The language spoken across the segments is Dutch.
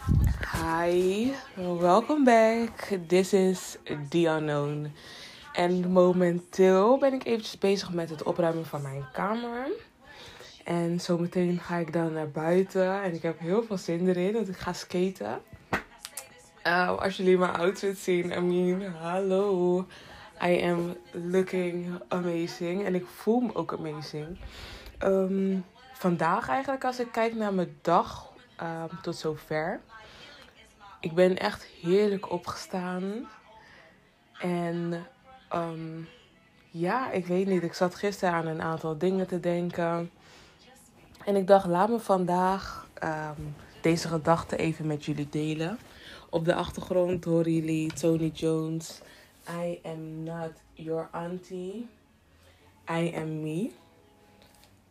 Hi, welcome back. This is The Unknown. En momenteel ben ik eventjes bezig met het opruimen van mijn kamer. En zometeen ga ik dan naar buiten. En ik heb heel veel zin erin, want ik ga skaten. Als jullie mijn outfit zien, I mean, hallo. I am looking amazing. En ik voel me ook amazing. Ehm, vandaag eigenlijk, als ik kijk naar mijn dag um, tot zover. Ik ben echt heerlijk opgestaan. En um, ja, ik weet niet. Ik zat gisteren aan een aantal dingen te denken. En ik dacht, laat me vandaag um, deze gedachten even met jullie delen. Op de achtergrond horen jullie Tony Jones. I am not your auntie. I am me.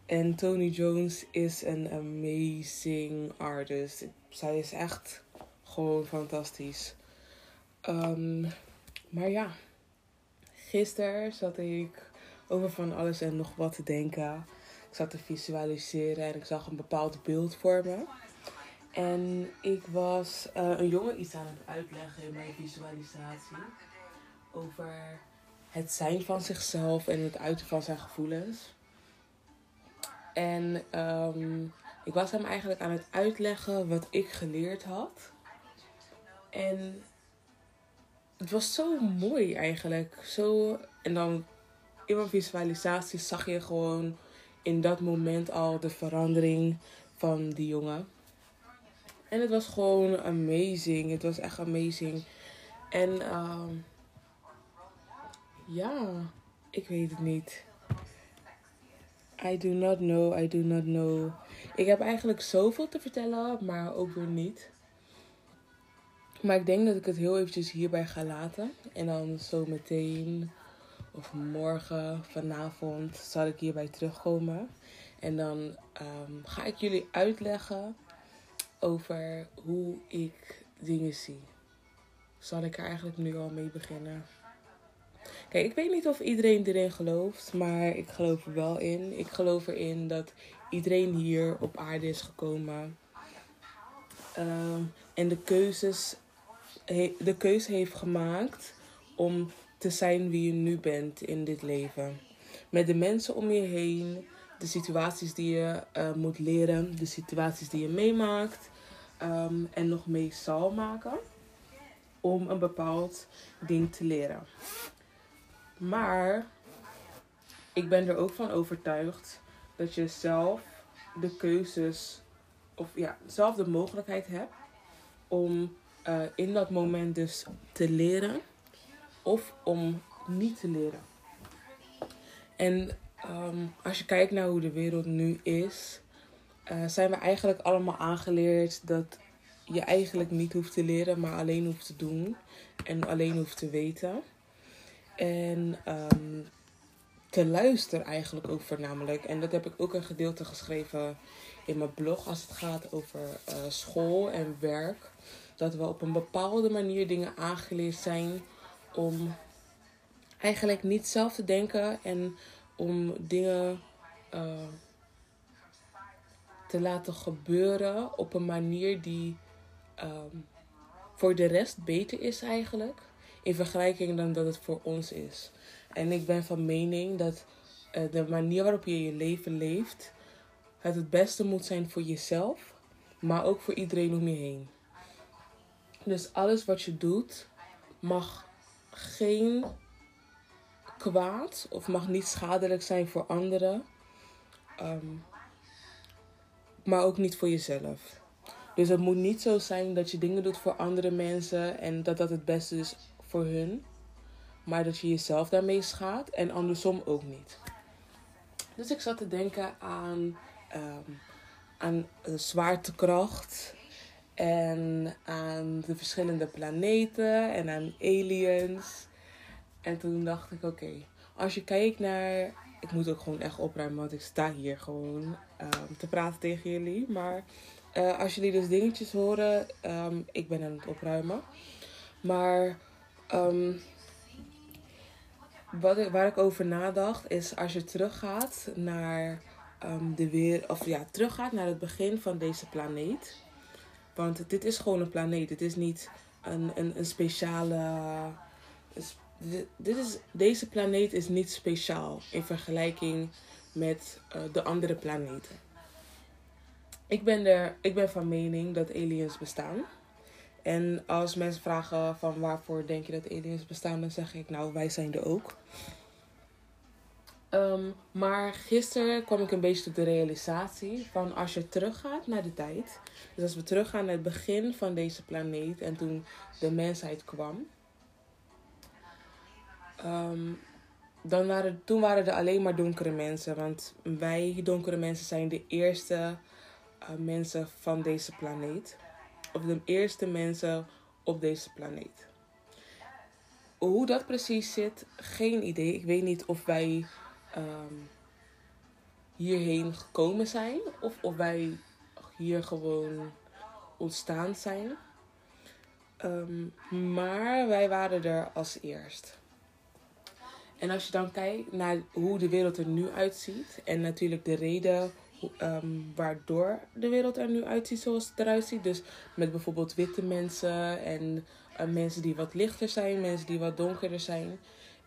En Tony Jones is een amazing artist. Zij is echt gewoon fantastisch. Um, maar ja, gisteren zat ik over van alles en nog wat te denken. Ik zat te visualiseren en ik zag een bepaald beeld voor me. En ik was uh, een jongen iets aan het uitleggen in mijn visualisatie. Over het zijn van zichzelf en het uiten van zijn gevoelens. En um, ik was hem eigenlijk aan het uitleggen wat ik geleerd had. En het was zo mooi eigenlijk. Zo, en dan in mijn visualisatie zag je gewoon in dat moment al de verandering van die jongen. En het was gewoon amazing. Het was echt amazing. En uh, ja, ik weet het niet. I do not know, I do not know. Ik heb eigenlijk zoveel te vertellen, maar ook weer niet. Maar ik denk dat ik het heel eventjes hierbij ga laten. En dan zo meteen of morgen, vanavond, zal ik hierbij terugkomen. En dan um, ga ik jullie uitleggen over hoe ik dingen zie. Zal ik er eigenlijk nu al mee beginnen? Kijk, ik weet niet of iedereen erin gelooft, maar ik geloof er wel in. Ik geloof erin dat iedereen hier op aarde is gekomen. Uh, en de keuzes de keuze heeft gemaakt om te zijn wie je nu bent in dit leven. Met de mensen om je heen, de situaties die je uh, moet leren, de situaties die je meemaakt um, en nog mee zal maken om een bepaald ding te leren. Maar ik ben er ook van overtuigd dat je zelf de keuzes, of ja, zelf de mogelijkheid hebt om uh, in dat moment dus te leren of om niet te leren. En um, als je kijkt naar hoe de wereld nu is, uh, zijn we eigenlijk allemaal aangeleerd dat je eigenlijk niet hoeft te leren, maar alleen hoeft te doen en alleen hoeft te weten. En um, te luisteren eigenlijk ook voornamelijk. En dat heb ik ook een gedeelte geschreven in mijn blog als het gaat over uh, school en werk dat we op een bepaalde manier dingen aangeleerd zijn om eigenlijk niet zelf te denken en om dingen uh, te laten gebeuren op een manier die um, voor de rest beter is eigenlijk. In vergelijking dan dat het voor ons is. En ik ben van mening dat uh, de manier waarop je je leven leeft, het het beste moet zijn voor jezelf, maar ook voor iedereen om je heen. Dus alles wat je doet mag geen kwaad of mag niet schadelijk zijn voor anderen. Um, maar ook niet voor jezelf. Dus het moet niet zo zijn dat je dingen doet voor andere mensen en dat dat het beste is voor hun. Maar dat je jezelf daarmee schaadt en andersom ook niet. Dus ik zat te denken aan, um, aan zwaartekracht en aan de verschillende planeten en aan aliens. En toen dacht ik, oké, als je kijkt naar. Ik moet ook gewoon echt opruimen, want ik sta hier gewoon um, te praten tegen jullie. Maar uh, als jullie dus dingetjes horen, um, ik ben aan het opruimen. Maar um, wat ik, waar ik over nadacht is als je teruggaat naar de weer, of ja, teruggaat naar het begin van deze planeet Want dit is gewoon een planeet. Het is niet een, een, een speciale. Dit is, deze planeet is niet speciaal in vergelijking met uh, de andere planeten. Ik ben, er, ik ben van mening dat aliens bestaan. En als mensen vragen van waarvoor denk je dat aliens bestaan, dan zeg ik nou, wij zijn er ook. Um, maar gisteren kwam ik een beetje tot de realisatie van als je teruggaat naar de tijd. Dus als we teruggaan naar het begin van deze planeet en toen de mensheid kwam. Um, dan waren, toen waren er alleen maar donkere mensen. Want wij, donkere mensen, zijn de eerste uh, mensen van deze planeet. Of de eerste mensen op deze planeet. Hoe dat precies zit, geen idee. Ik weet niet of wij um, hierheen gekomen zijn. Of of wij hier gewoon ontstaan zijn. Um, maar wij waren er als eerst. En als je dan kijkt naar hoe de wereld er nu uitziet. En natuurlijk de reden um, waardoor de wereld er nu uitziet zoals het eruit ziet. Dus met bijvoorbeeld witte mensen en uh, mensen die wat lichter zijn, mensen die wat donkerder zijn.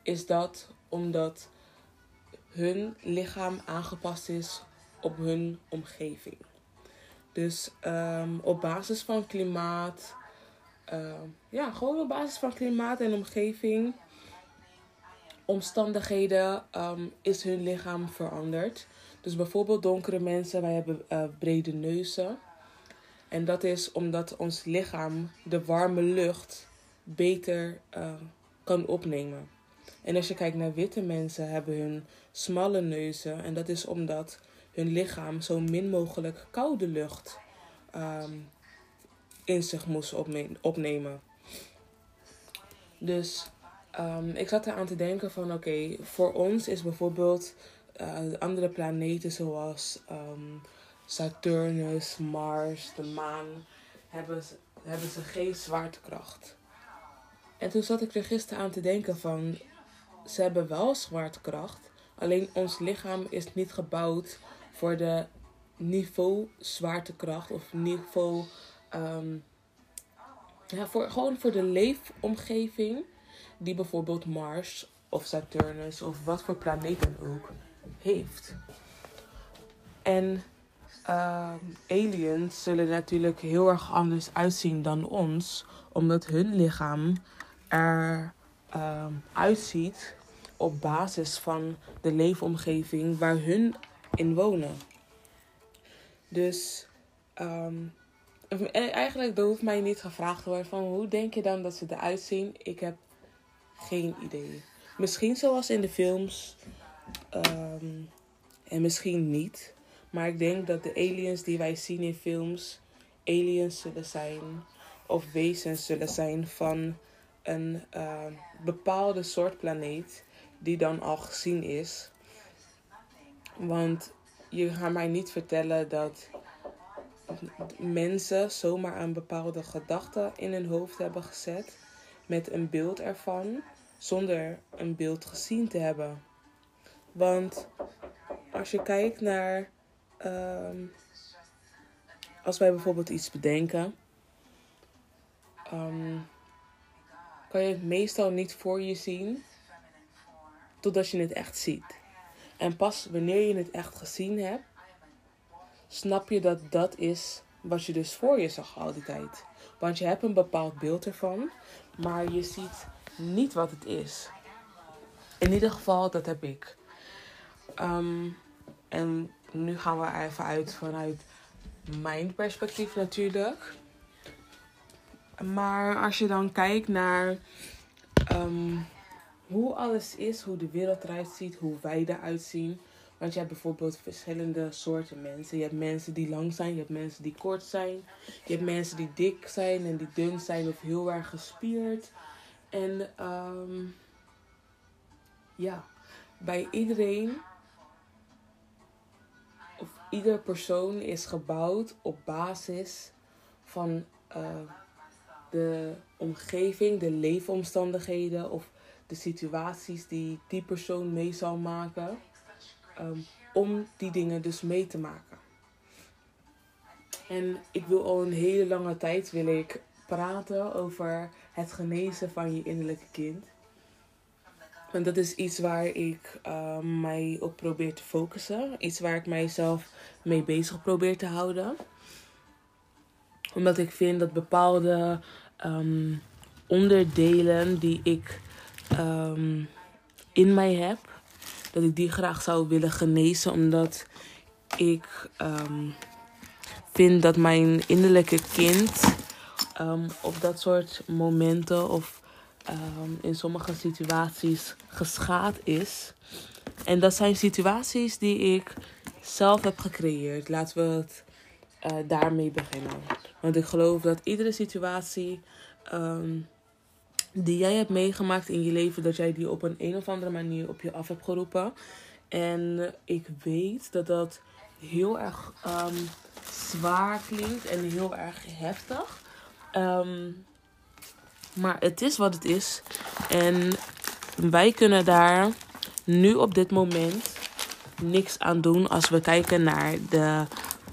Is dat omdat hun lichaam aangepast is op hun omgeving. Dus um, op basis van klimaat, uh, ja, gewoon op basis van klimaat en omgeving, omstandigheden, is hun lichaam veranderd. Dus bijvoorbeeld donkere mensen, wij hebben uh, brede neuzen. En dat is omdat ons lichaam de warme lucht beter uh, kan opnemen. En als je kijkt naar witte mensen, hebben hun smalle neuzen. En dat is omdat hun lichaam zo min mogelijk koude lucht um, in zich moest opnemen. Dus um, ik zat eraan te denken van oké, voor ons is bijvoorbeeld uh, andere planeten zoals um, Saturnus, Mars, de maan, hebben, hebben ze geen zwaartekracht. En toen zat ik er gisteren aan te denken van, ze hebben wel zwaartekracht, alleen ons lichaam is niet gebouwd voor de niveau zwaartekracht of niveau, um, ja, voor, gewoon voor de leefomgeving die bijvoorbeeld Mars of Saturnus of wat voor planeten ook heeft. En uh, aliens zullen natuurlijk heel erg anders uitzien dan ons, omdat hun lichaam er uh, uitziet op basis van de leefomgeving waar hun in wonen. Dus um, eigenlijk er mij niet gevraagd te worden van hoe denk je dan dat ze eruit zien. Ik heb geen idee. Misschien zoals in de films. Um, en misschien niet. Maar ik denk dat de aliens die wij zien in films aliens zullen zijn. Of wezens zullen zijn van een uh, bepaalde soort planeet die dan al gezien is. Want je gaat mij niet vertellen dat mensen zomaar een bepaalde gedachte in hun hoofd hebben gezet met een beeld ervan zonder een beeld gezien te hebben. Want als je kijkt naar. Um, als wij bijvoorbeeld iets bedenken. Um, kan je het meestal niet voor je zien. Totdat je het echt ziet. En pas wanneer je het echt gezien hebt. Snap je dat dat is wat je dus voor je zag al die tijd. Want je hebt een bepaald beeld ervan. Maar je ziet niet wat het is. In ieder geval, dat heb ik. Um, en nu gaan we even uit vanuit mijn perspectief natuurlijk. Maar als je dan kijkt naar um, hoe alles is, hoe de wereld eruit ziet, hoe wij eruit zien. Want je hebt bijvoorbeeld verschillende soorten mensen. Je hebt mensen die lang zijn, je hebt mensen die kort zijn. Je hebt mensen die dik zijn en die dun zijn of heel erg gespierd. En um, ja, bij iedereen ieder persoon is gebouwd op basis van uh, de omgeving, de leefomstandigheden of de situaties die die persoon mee zal maken. Um, om die dingen dus mee te maken. En ik wil al een hele lange tijd wil ik praten over het genezen van je innerlijke kind. Want dat is iets waar ik uh, mij op probeer te focussen. Iets waar ik mijzelf mee bezig probeer te houden. Omdat ik vind dat bepaalde um, onderdelen die ik um, in mij heb, dat ik die graag zou willen genezen. Omdat ik vind dat mijn innerlijke kind op dat soort momenten of um, in sommige situaties geschaad is. En dat zijn situaties die ik zelf heb gecreëerd. Laten we het uh, daarmee beginnen. Want ik geloof dat iedere situatie um, die jij hebt meegemaakt in je leven, dat jij die op een een of andere manier op je af hebt geroepen. En ik weet dat dat heel erg um, zwaar klinkt en heel erg heftig. Um, maar het is wat het is. En wij kunnen daar nu op dit moment niks aan doen als we kijken naar de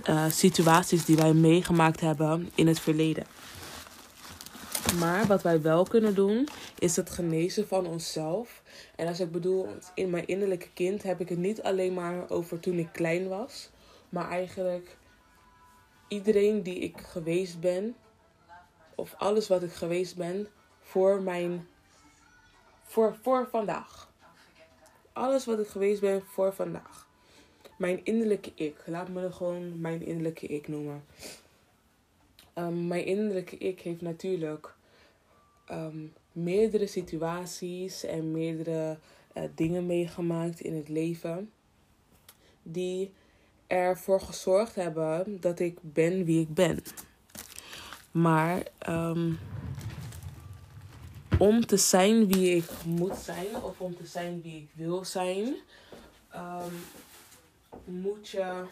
uh, situaties die wij meegemaakt hebben in het verleden. Maar wat wij wel kunnen doen, is het genezen van onszelf. En als ik bedoel, in mijn innerlijke kind heb ik het niet alleen maar over toen ik klein was. Maar eigenlijk iedereen die ik geweest ben, of alles wat ik geweest ben voor mijn. Voor, voor vandaag. Alles wat ik geweest ben voor vandaag. Mijn innerlijke ik. Laat me gewoon mijn innerlijke ik noemen. Um, mijn innerlijke ik heeft natuurlijk um, meerdere situaties en meerdere uh, dingen meegemaakt in het leven. Die ervoor gezorgd hebben dat ik ben wie ik ben. Maar um, om te zijn wie ik moet zijn, of om te zijn wie ik wil zijn, um, moet je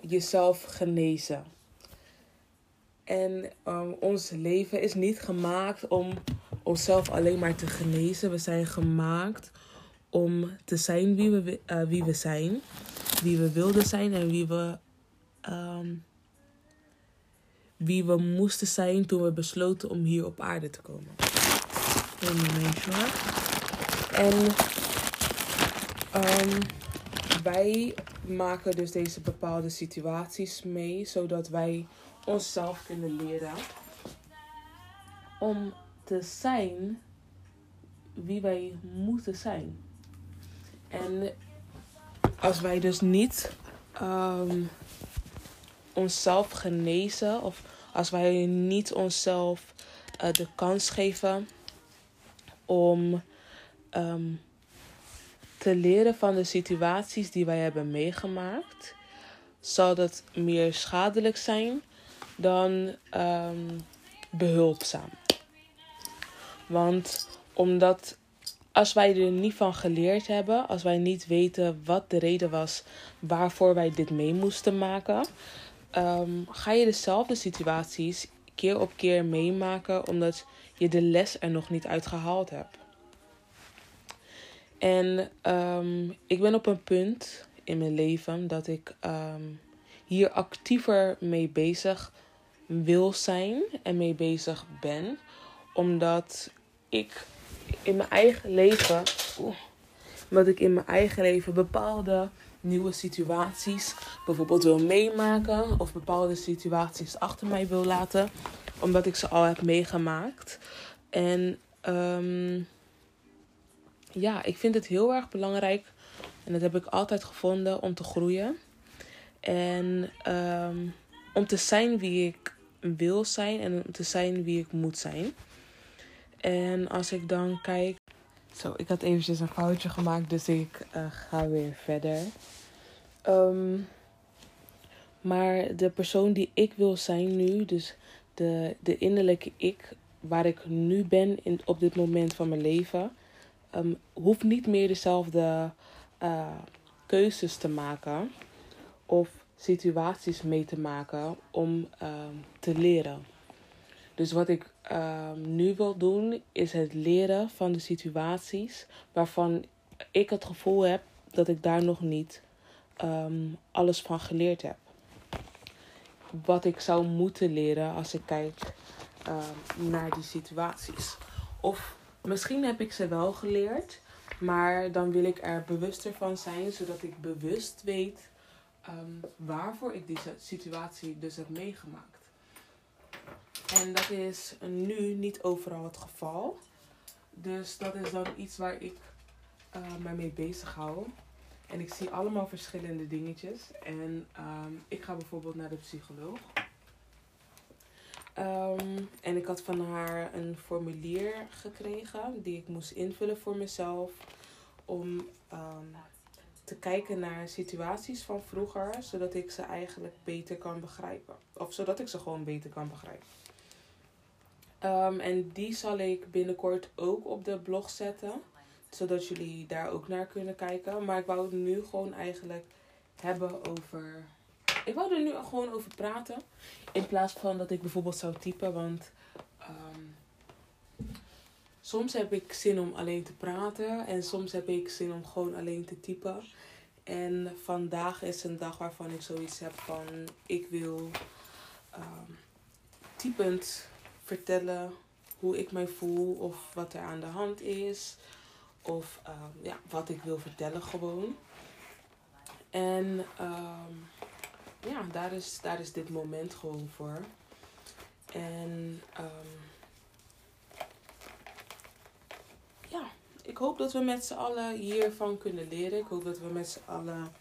jezelf genezen. En um, ons leven is niet gemaakt om onszelf alleen maar te genezen. We zijn gemaakt om te zijn wie we, uh, wie we zijn, wie we wilden zijn en wie we um, wie we moesten zijn toen we besloten om hier op aarde te komen. En um, wij maken dus deze bepaalde situaties mee, zodat wij onszelf kunnen leren om te zijn wie wij moeten zijn. En als wij dus niet um, onszelf genezen of als wij niet onszelf uh, de kans geven om um, te leren van de situaties die wij hebben meegemaakt, zal dat meer schadelijk zijn dan um, behulpzaam. Want omdat als wij er niet van geleerd hebben, als wij niet weten wat de reden was waarvoor wij dit mee moesten maken, um, ga je dezelfde situaties keer op keer meemaken omdat je de les er nog niet uitgehaald hebt. En um, ik ben op een punt in mijn leven dat ik um, hier actiever mee bezig wil zijn en mee bezig ben. Omdat ik in mijn eigen leven. Omdat ik in mijn eigen leven bepaalde nieuwe situaties bijvoorbeeld wil meemaken of bepaalde situaties achter mij wil laten, omdat ik ze al heb meegemaakt. En um, ja, ik vind het heel erg belangrijk en dat heb ik altijd gevonden om te groeien en um, om te zijn wie ik wil zijn en om te zijn wie ik moet zijn. En als ik dan kijk zo, ik had eventjes een foutje gemaakt, dus ik uh, ga weer verder. Um, maar de persoon die ik wil zijn nu, dus de, de innerlijke ik, waar ik nu ben in, op dit moment van mijn leven, um, hoeft niet meer dezelfde uh, keuzes te maken of situaties mee te maken om um, te leren. Dus wat ik um, nu wil doen, is het leren van de situaties waarvan ik het gevoel heb dat ik daar nog niet um, alles van geleerd heb. wat ik zou moeten leren als ik kijk ehm, naar die situaties. Of misschien heb ik ze wel geleerd, maar dan wil ik er bewuster van zijn, zodat ik bewust weet ehm, waarvoor ik die situatie dus heb meegemaakt. En dat is nu niet overal het geval. Dus dat is dan iets waar ik uh, mij mee bezig hou. En ik zie allemaal verschillende dingetjes. En ehm, ik ga bijvoorbeeld naar de psycholoog. Ehm, en ik had van haar een formulier gekregen die ik moest invullen voor mezelf. Om ehm, te kijken naar situaties van vroeger, zodat ik ze eigenlijk beter kan begrijpen. Of zodat ik ze gewoon beter kan begrijpen. En die zal ik binnenkort ook op de blog zetten zodat jullie daar ook naar kunnen kijken. Maar ik wou het nu gewoon eigenlijk hebben over. Ik wou er nu gewoon over praten. In plaats van dat ik bijvoorbeeld zou typen. Want um, soms heb ik zin om alleen te praten. En soms heb ik zin om gewoon alleen te typen. En vandaag is een dag waarvan ik zoiets heb van ik wil um, typend vertellen hoe ik mij voel of wat er aan de hand is. Of um, ja, wat ik wil vertellen gewoon. En um, ja, daar is, daar is dit moment gewoon voor. En um, ja, ik hoop dat we met z'n allen hiervan kunnen leren. Ik hoop dat we met z'n allen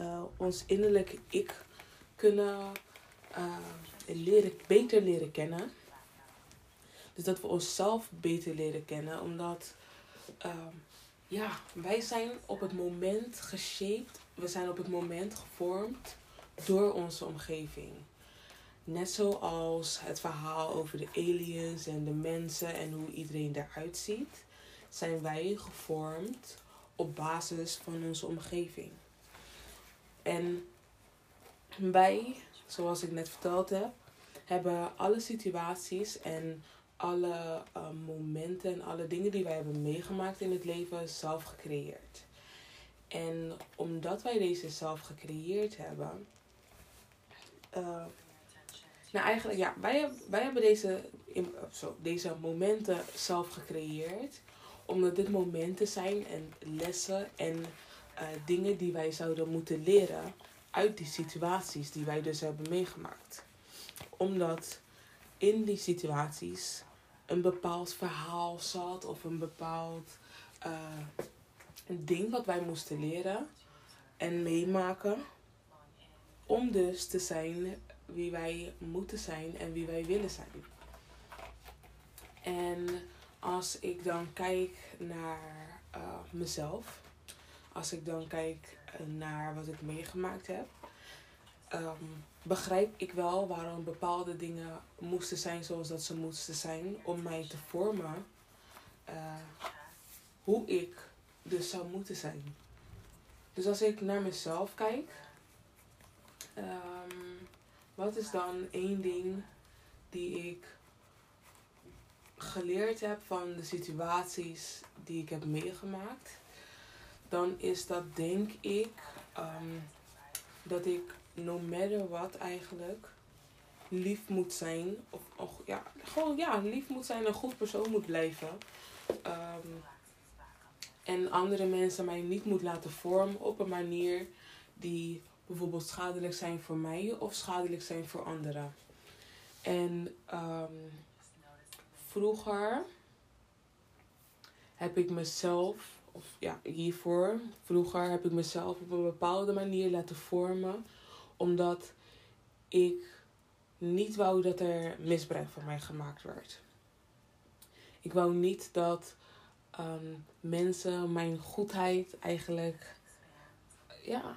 uh, ons innerlijke ik kunnen uh, leren, beter leren kennen. Dus dat we onszelf beter leren kennen. Omdat uh, ja, wij zijn op het moment geshaped. We zijn op het moment gevormd door onze omgeving. Net zoals het verhaal over de aliens en de mensen en hoe iedereen eruit ziet, zijn wij gevormd op basis van onze omgeving. En wij, zoals ik net verteld heb, hebben alle situaties en alle uh, momenten en alle dingen die wij hebben meegemaakt in het leven zelf gecreëerd. En omdat wij deze zelf gecreëerd hebben. Uh, nou, eigenlijk, ja, wij, wij hebben deze, zo, deze momenten zelf gecreëerd. Omdat dit momenten zijn en lessen en dingen die wij zouden moeten leren uit die situaties die wij dus hebben meegemaakt. Omdat in die situaties een bepaald verhaal zat of een bepaald een ding wat wij moesten leren en meemaken. Om dus te zijn wie wij moeten zijn en wie wij willen zijn. En als ik dan kijk naar uh, mezelf, als ik dan kijk naar wat ik meegemaakt heb, um, begrijp ik wel waarom bepaalde dingen moesten zijn zoals dat ze moesten zijn. Om mij te vormen uh, hoe ik dus zou moeten zijn. Dus als ik naar mezelf kijk, um, wat is dan één ding die ik geleerd heb van de situaties die ik heb meegemaakt? Dan is dat denk ik um, dat ik no matter what eigenlijk lief moet zijn. Of, ja, gewoon ja, lief moet zijn en een goed persoon moet blijven. Um, en andere mensen mij niet moet laten vormen op een manier die bijvoorbeeld schadelijk zijn voor mij of schadelijk zijn voor anderen. En um, vroeger heb ik mezelf, of ja, hiervoor, vroeger heb ik mezelf op een bepaalde manier laten vormen omdat ik niet wou dat er misbruik van mij gemaakt werd. Ik wou niet dat um, mensen mijn goedheid eigenlijk. Ja,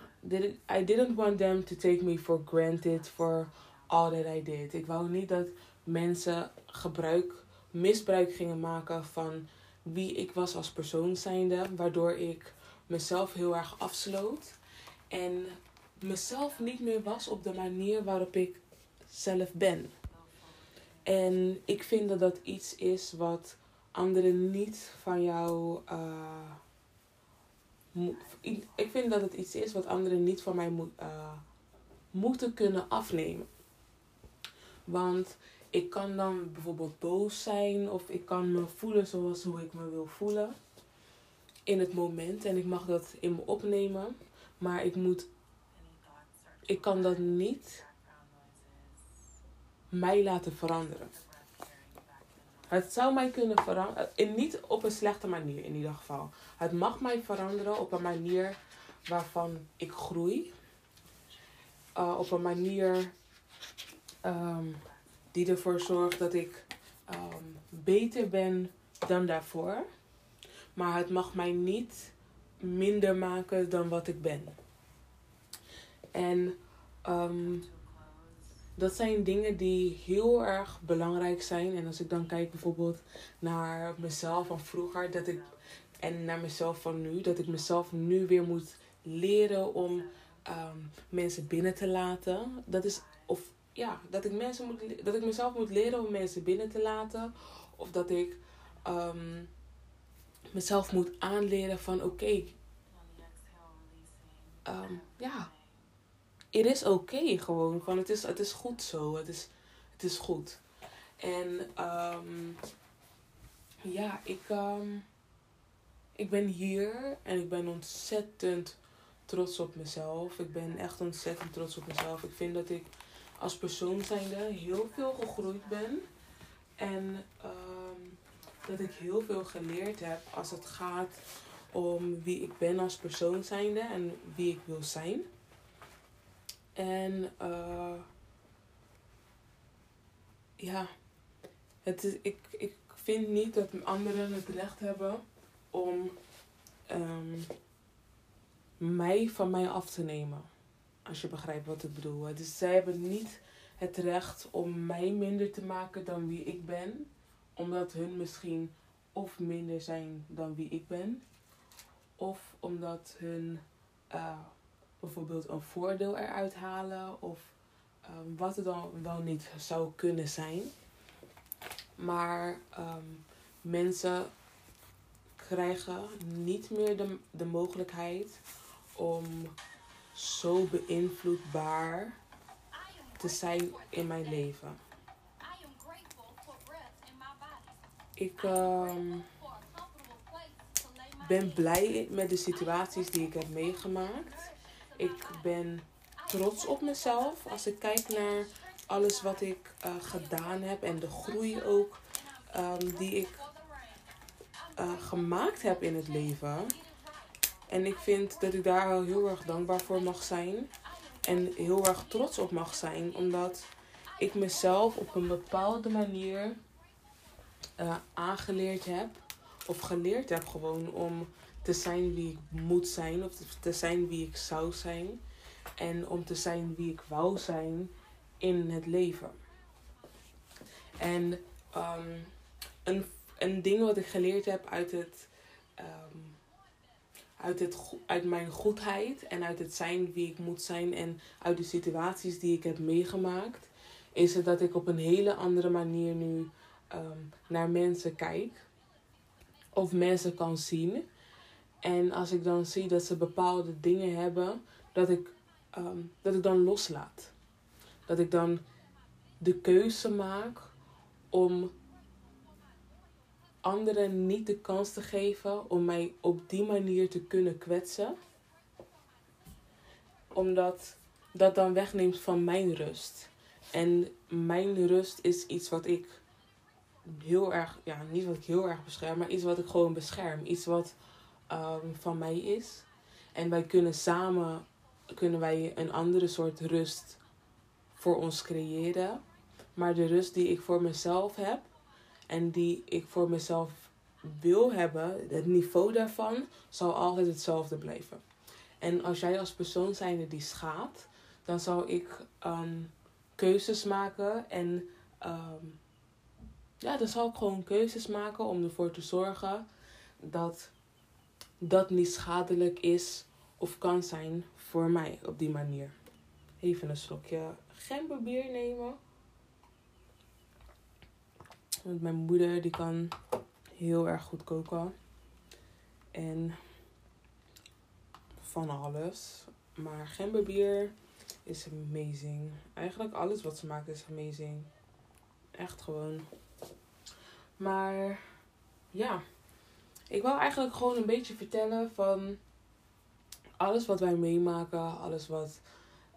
I didn't want them to take me for granted for all that I did. Ik wou niet dat mensen gebruik, misbruik gingen maken van wie ik was als persoon zijnde. Waardoor ik mezelf heel erg afsloot. En mezelf niet meer was op de manier waarop ik zelf ben. En ik vind dat dat iets is wat anderen niet van jou. Uh, ik vind dat het iets is wat anderen niet van mij uh, moeten kunnen afnemen. Want ik kan dan bijvoorbeeld boos zijn of ik kan me voelen zoals hoe ik me wil voelen in het moment en ik mag dat in me opnemen, maar ik moet ik kan dat niet mij laten veranderen. Het zou mij kunnen veranderen, niet op een slechte manier in ieder geval. Het mag mij veranderen op een manier waarvan ik groei. Uh, op een manier um, die ervoor zorgt dat ik um, beter ben dan daarvoor. Maar het mag mij niet minder maken dan wat ik ben. En um, dat zijn dingen die heel erg belangrijk zijn. En als ik dan kijk bijvoorbeeld naar mezelf van vroeger dat ik, en naar mezelf van nu, dat ik mezelf nu weer moet leren om um, mensen binnen te laten. Dat is, of ja, dat ik, mensen moet, dat ik mezelf moet leren om mensen binnen te laten. Of dat ik um, mezelf moet aanleren van oké. Ja, het is oké gewoon. Van het is, het is goed zo. Het is, het is goed. En um, ja, ik, um, ik ben hier en ik ben ontzettend trots op mezelf. Ik ben echt ontzettend trots op mezelf. Ik vind dat ik als persoon zijnde heel veel gegroeid ben. En um, dat ik heel veel geleerd heb als het gaat om wie ik ben als persoon zijnde en wie ik wil zijn. En uh, ja, het is, ik, ik vind niet dat anderen het recht hebben om um, mij van mij af te nemen. Als je begrijpt wat ik bedoel. Dus zij hebben niet het recht om mij minder te maken dan wie ik ben. Omdat hun misschien of minder zijn dan wie ik ben. Of omdat hun uh, bijvoorbeeld een voordeel eruit halen of um, wat het dan wel niet zou kunnen zijn. Maar um, mensen krijgen niet meer de, de mogelijkheid om zo beïnvloedbaar te zijn in mijn leven. Ik um, ben blij met de situaties die ik heb meegemaakt. Ik ben trots op mezelf als ik kijk naar alles wat ik uh, gedaan heb en de groei ook um, die ik uh, gemaakt heb in het leven. En ik vind dat ik daar wel heel erg dankbaar voor mag zijn. En heel erg trots op mag zijn. Omdat ik mezelf op een bepaalde manier uh, aangeleerd heb. Of geleerd heb gewoon om te zijn wie ik moet zijn. Of te zijn wie ik zou zijn. En om te zijn wie ik wou zijn in het leven. En um, een, een ding wat ik geleerd heb uit het. Um, uit, het, uit mijn goedheid en uit het zijn wie ik moet zijn en uit de situaties die ik heb meegemaakt, is het dat ik op een hele andere manier nu um, naar mensen kijk. Of mensen kan zien. En als ik dan zie dat ze bepaalde dingen hebben, dat ik, um, dat ik dan loslaat. Dat ik dan de keuze maak om anderen niet de kans te geven om mij op die manier te kunnen kwetsen. Omdat dat dan wegneemt van mijn rust. En mijn rust is iets wat ik heel erg, ja, niet wat ik heel erg bescherm, maar iets wat ik gewoon bescherm. Iets wat um, van mij is. En wij kunnen samen, kunnen wij een andere soort rust voor ons creëren. Maar de rust die ik voor mezelf heb en die ik voor mezelf wil hebben, het niveau daarvan zal altijd hetzelfde blijven. En als jij als persoon zijnde die schaadt, dan zal ik um, keuzes maken en um, ja, dan zal ik gewoon keuzes maken om ervoor te zorgen dat dat niet schadelijk is of kan zijn voor mij op die manier. Even een slokje gemberbier nemen. Want mijn moeder die kan heel erg goed koken. En van alles. Maar gemberbier is amazing. Eigenlijk alles wat ze maakt is amazing. Echt gewoon. Maar ja, ik wil eigenlijk gewoon een beetje vertellen van alles wat wij meemaken, alles wat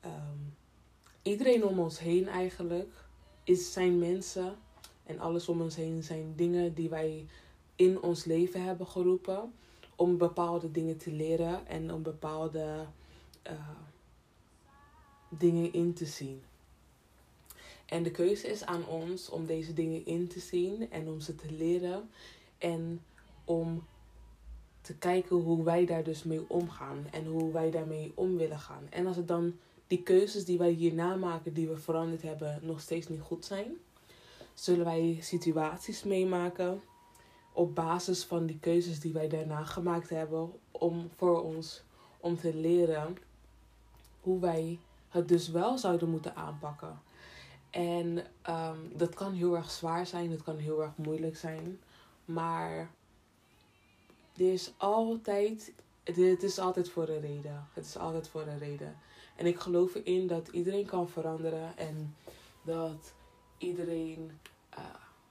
ehm, iedereen om ons heen eigenlijk is, zijn mensen. En alles om ons heen zijn dingen die wij in ons leven hebben geroepen. Om bepaalde dingen te leren en om bepaalde uh, dingen in te zien. En de keuze is aan ons om deze dingen in te zien en om ze te leren. En om te kijken hoe wij daar dus mee omgaan en hoe wij daarmee om willen gaan. En als het dan die keuzes die wij hierna maken, die we veranderd hebben, nog steeds niet goed zijn, zullen wij situaties meemaken op basis van die keuzes die wij daarna gemaakt hebben om voor ons om te leren hoe wij het dus wel zouden moeten aanpakken. En um, dat kan heel erg zwaar zijn, het kan heel erg moeilijk zijn. Maar er is altijd, het is altijd voor een reden. Het is altijd voor een reden. En ik geloof erin dat iedereen kan veranderen en dat iedereen uh,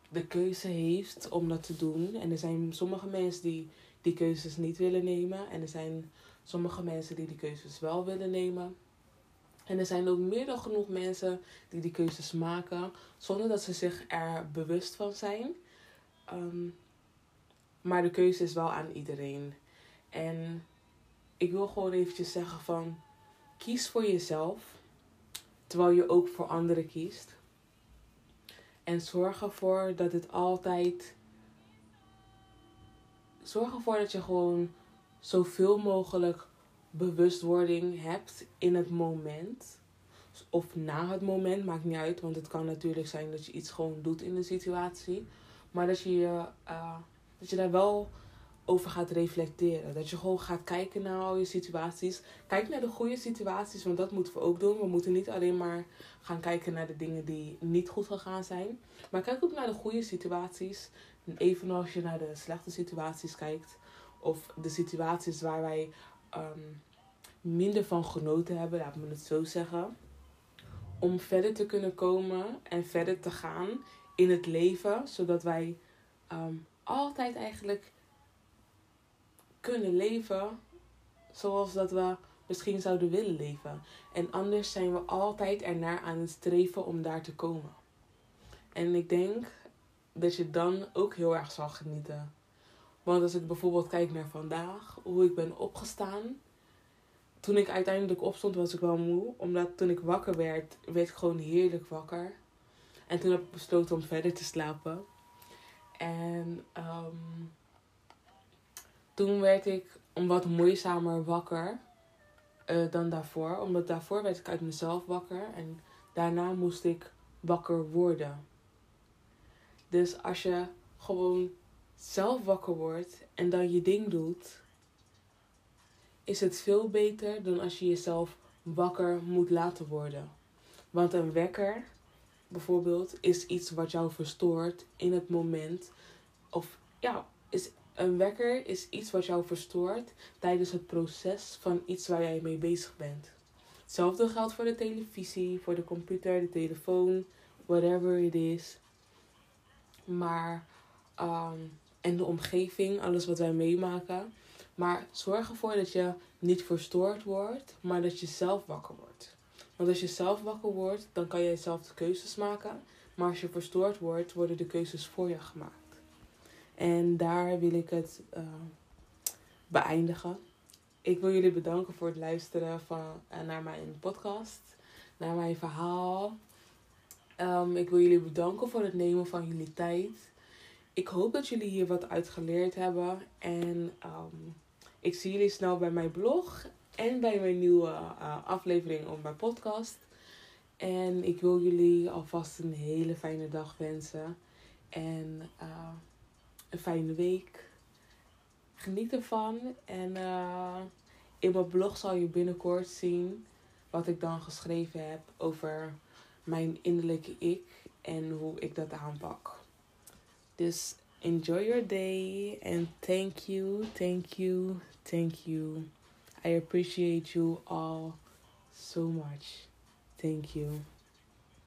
de keuze heeft om dat te doen. En er zijn sommige mensen die die keuzes niet willen nemen. En er zijn sommige mensen die die keuzes wel willen nemen. En er zijn ook meer dan genoeg mensen die die keuzes maken zonder dat ze zich er bewust van zijn. Um, maar de keuze is wel aan iedereen. En ik wil gewoon eventjes zeggen van kies voor jezelf terwijl je ook voor anderen kiest. En zorg ervoor dat het altijd. Zorg ervoor dat je gewoon zoveel mogelijk bewustwording hebt in het moment. Of na het moment, maakt niet uit. Want het kan natuurlijk zijn dat je iets gewoon doet in de situatie. Maar dat je, uh, dat je daar wel over gaat reflecteren. Dat je gewoon gaat kijken naar al je situaties. Kijk naar de goede situaties, want dat moeten we ook doen. We moeten niet alleen maar gaan kijken naar de dingen die niet goed gegaan zijn. Maar kijk ook naar de goede situaties. Evenals je naar de slechte situaties kijkt. Of de situaties waar wij um, minder van genoten hebben, laat me het zo zeggen. Om verder te kunnen komen en verder te gaan in het leven, zodat wij um, altijd eigenlijk kunnen leven zoals dat we misschien zouden willen leven. En anders zijn we altijd ernaar aan het streven om daar te komen. En ik denk dat je dan ook heel erg zal genieten. Want als ik bijvoorbeeld kijk naar vandaag, hoe ik ben opgestaan. Toen ik uiteindelijk opstond was ik wel moe. Omdat toen ik wakker werd, werd ik gewoon heerlijk wakker. En toen heb ik besloten om verder te slapen. En um, toen werd ik een wat moeizamer wakker uh, dan daarvoor. Omdat daarvoor werd ik uit mezelf wakker. En daarna moest ik wakker worden. Dus als je gewoon zelf wakker wordt en dan je ding doet, is het veel beter dan als je jezelf wakker moet laten worden. Want een wekker, bijvoorbeeld, is iets wat jou verstoort in het moment. Of ja, is, een wekker is iets wat jou verstoort tijdens het proces van iets waar jij mee bezig bent. Hetzelfde geldt voor de televisie, voor de computer, de telefoon, whatever it is. Maar um, en de omgeving, alles wat wij meemaken. Maar zorg ervoor dat je niet verstoord wordt, maar dat je zelf wakker wordt. Want als je zelf wakker wordt, dan kan jij zelf de keuzes maken. Maar als je verstoord wordt, worden de keuzes voor je gemaakt. En daar wil ik het uh, beëindigen. Ik wil jullie bedanken voor het luisteren van, uh, naar mijn podcast, naar mijn verhaal. Um, ik wil jullie bedanken voor het nemen van jullie tijd ik hoop dat jullie hier wat uit geleerd hebben. En um, ik zie jullie snel bij mijn blog en bij mijn nieuwe uh, aflevering op mijn podcast. En ik wil jullie alvast een hele fijne dag wensen. En uh, een fijne week. Geniet ervan. En uh, in mijn blog zal je binnenkort zien wat ik dan geschreven heb over mijn innerlijke ik en hoe ik dat aanpak. Dus enjoy your day and thank you, thank you, thank you. I appreciate you all so much. Thank you.